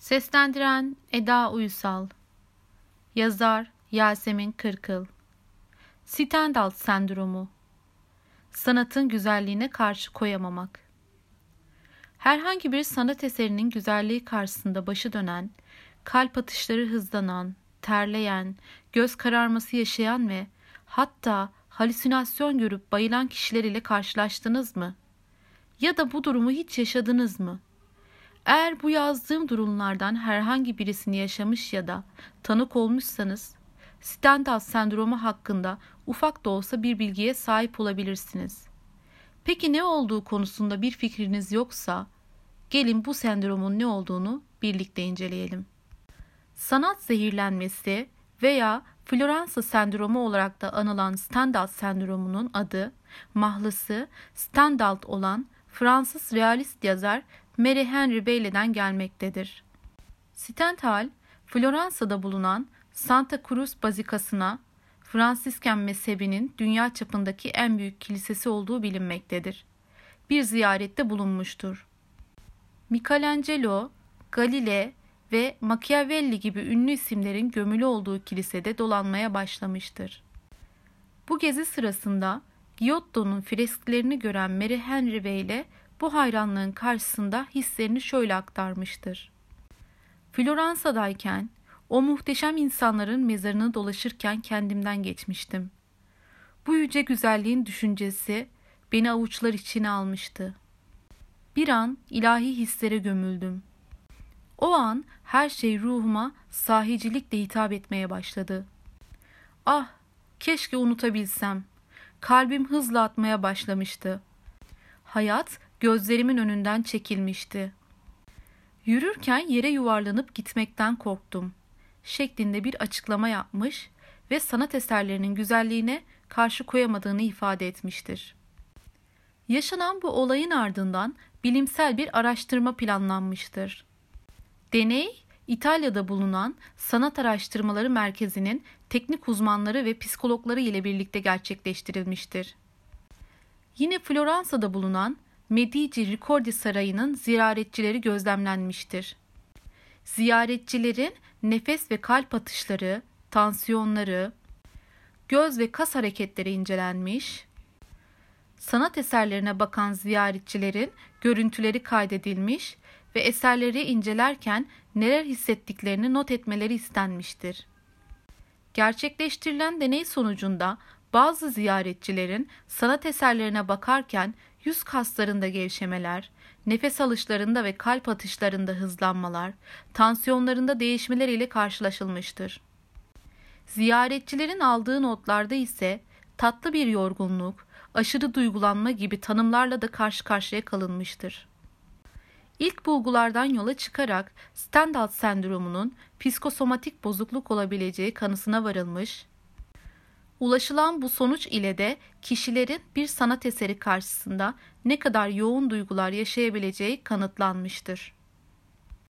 Seslendiren Eda Uysal Yazar Yasemin Kırkıl Stendhal Sendromu Sanatın güzelliğine karşı koyamamak Herhangi bir sanat eserinin güzelliği karşısında başı dönen, kalp atışları hızlanan, terleyen, göz kararması yaşayan ve hatta halüsinasyon görüp bayılan kişiler ile karşılaştınız mı? Ya da bu durumu hiç yaşadınız mı?'' Eğer bu yazdığım durumlardan herhangi birisini yaşamış ya da tanık olmuşsanız, Stendhal sendromu hakkında ufak da olsa bir bilgiye sahip olabilirsiniz. Peki ne olduğu konusunda bir fikriniz yoksa, gelin bu sendromun ne olduğunu birlikte inceleyelim. Sanat zehirlenmesi veya Floransa sendromu olarak da anılan Stendhal sendromunun adı, mahlası Stendhal olan Fransız realist yazar Mary Henry Bailey'den gelmektedir. Stendhal, Floransa'da bulunan Santa Cruz Bazikası'na Fransisken mezhebinin dünya çapındaki en büyük kilisesi olduğu bilinmektedir. Bir ziyarette bulunmuştur. Michelangelo, Galile ve Machiavelli gibi ünlü isimlerin gömülü olduğu kilisede dolanmaya başlamıştır. Bu gezi sırasında Giotto'nun fresklerini gören Mary Henry Bailey bu hayranlığın karşısında hislerini şöyle aktarmıştır. Floransa'dayken o muhteşem insanların mezarını dolaşırken kendimden geçmiştim. Bu yüce güzelliğin düşüncesi beni avuçlar içine almıştı. Bir an ilahi hislere gömüldüm. O an her şey ruhuma sahicilikle hitap etmeye başladı. Ah, keşke unutabilsem. Kalbim hızla atmaya başlamıştı. Hayat gözlerimin önünden çekilmişti. Yürürken yere yuvarlanıp gitmekten korktum şeklinde bir açıklama yapmış ve sanat eserlerinin güzelliğine karşı koyamadığını ifade etmiştir. Yaşanan bu olayın ardından bilimsel bir araştırma planlanmıştır. Deney, İtalya'da bulunan Sanat Araştırmaları Merkezi'nin teknik uzmanları ve psikologları ile birlikte gerçekleştirilmiştir. Yine Floransa'da bulunan Medici Ricordi Sarayı'nın ziyaretçileri gözlemlenmiştir. Ziyaretçilerin nefes ve kalp atışları, tansiyonları, göz ve kas hareketleri incelenmiş, sanat eserlerine bakan ziyaretçilerin görüntüleri kaydedilmiş ve eserleri incelerken neler hissettiklerini not etmeleri istenmiştir. Gerçekleştirilen deney sonucunda bazı ziyaretçilerin sanat eserlerine bakarken yüz kaslarında gevşemeler, nefes alışlarında ve kalp atışlarında hızlanmalar, tansiyonlarında değişmeler ile karşılaşılmıştır. Ziyaretçilerin aldığı notlarda ise tatlı bir yorgunluk, aşırı duygulanma gibi tanımlarla da karşı karşıya kalınmıştır. İlk bulgulardan yola çıkarak Stendhal sendromunun psikosomatik bozukluk olabileceği kanısına varılmış Ulaşılan bu sonuç ile de kişilerin bir sanat eseri karşısında ne kadar yoğun duygular yaşayabileceği kanıtlanmıştır.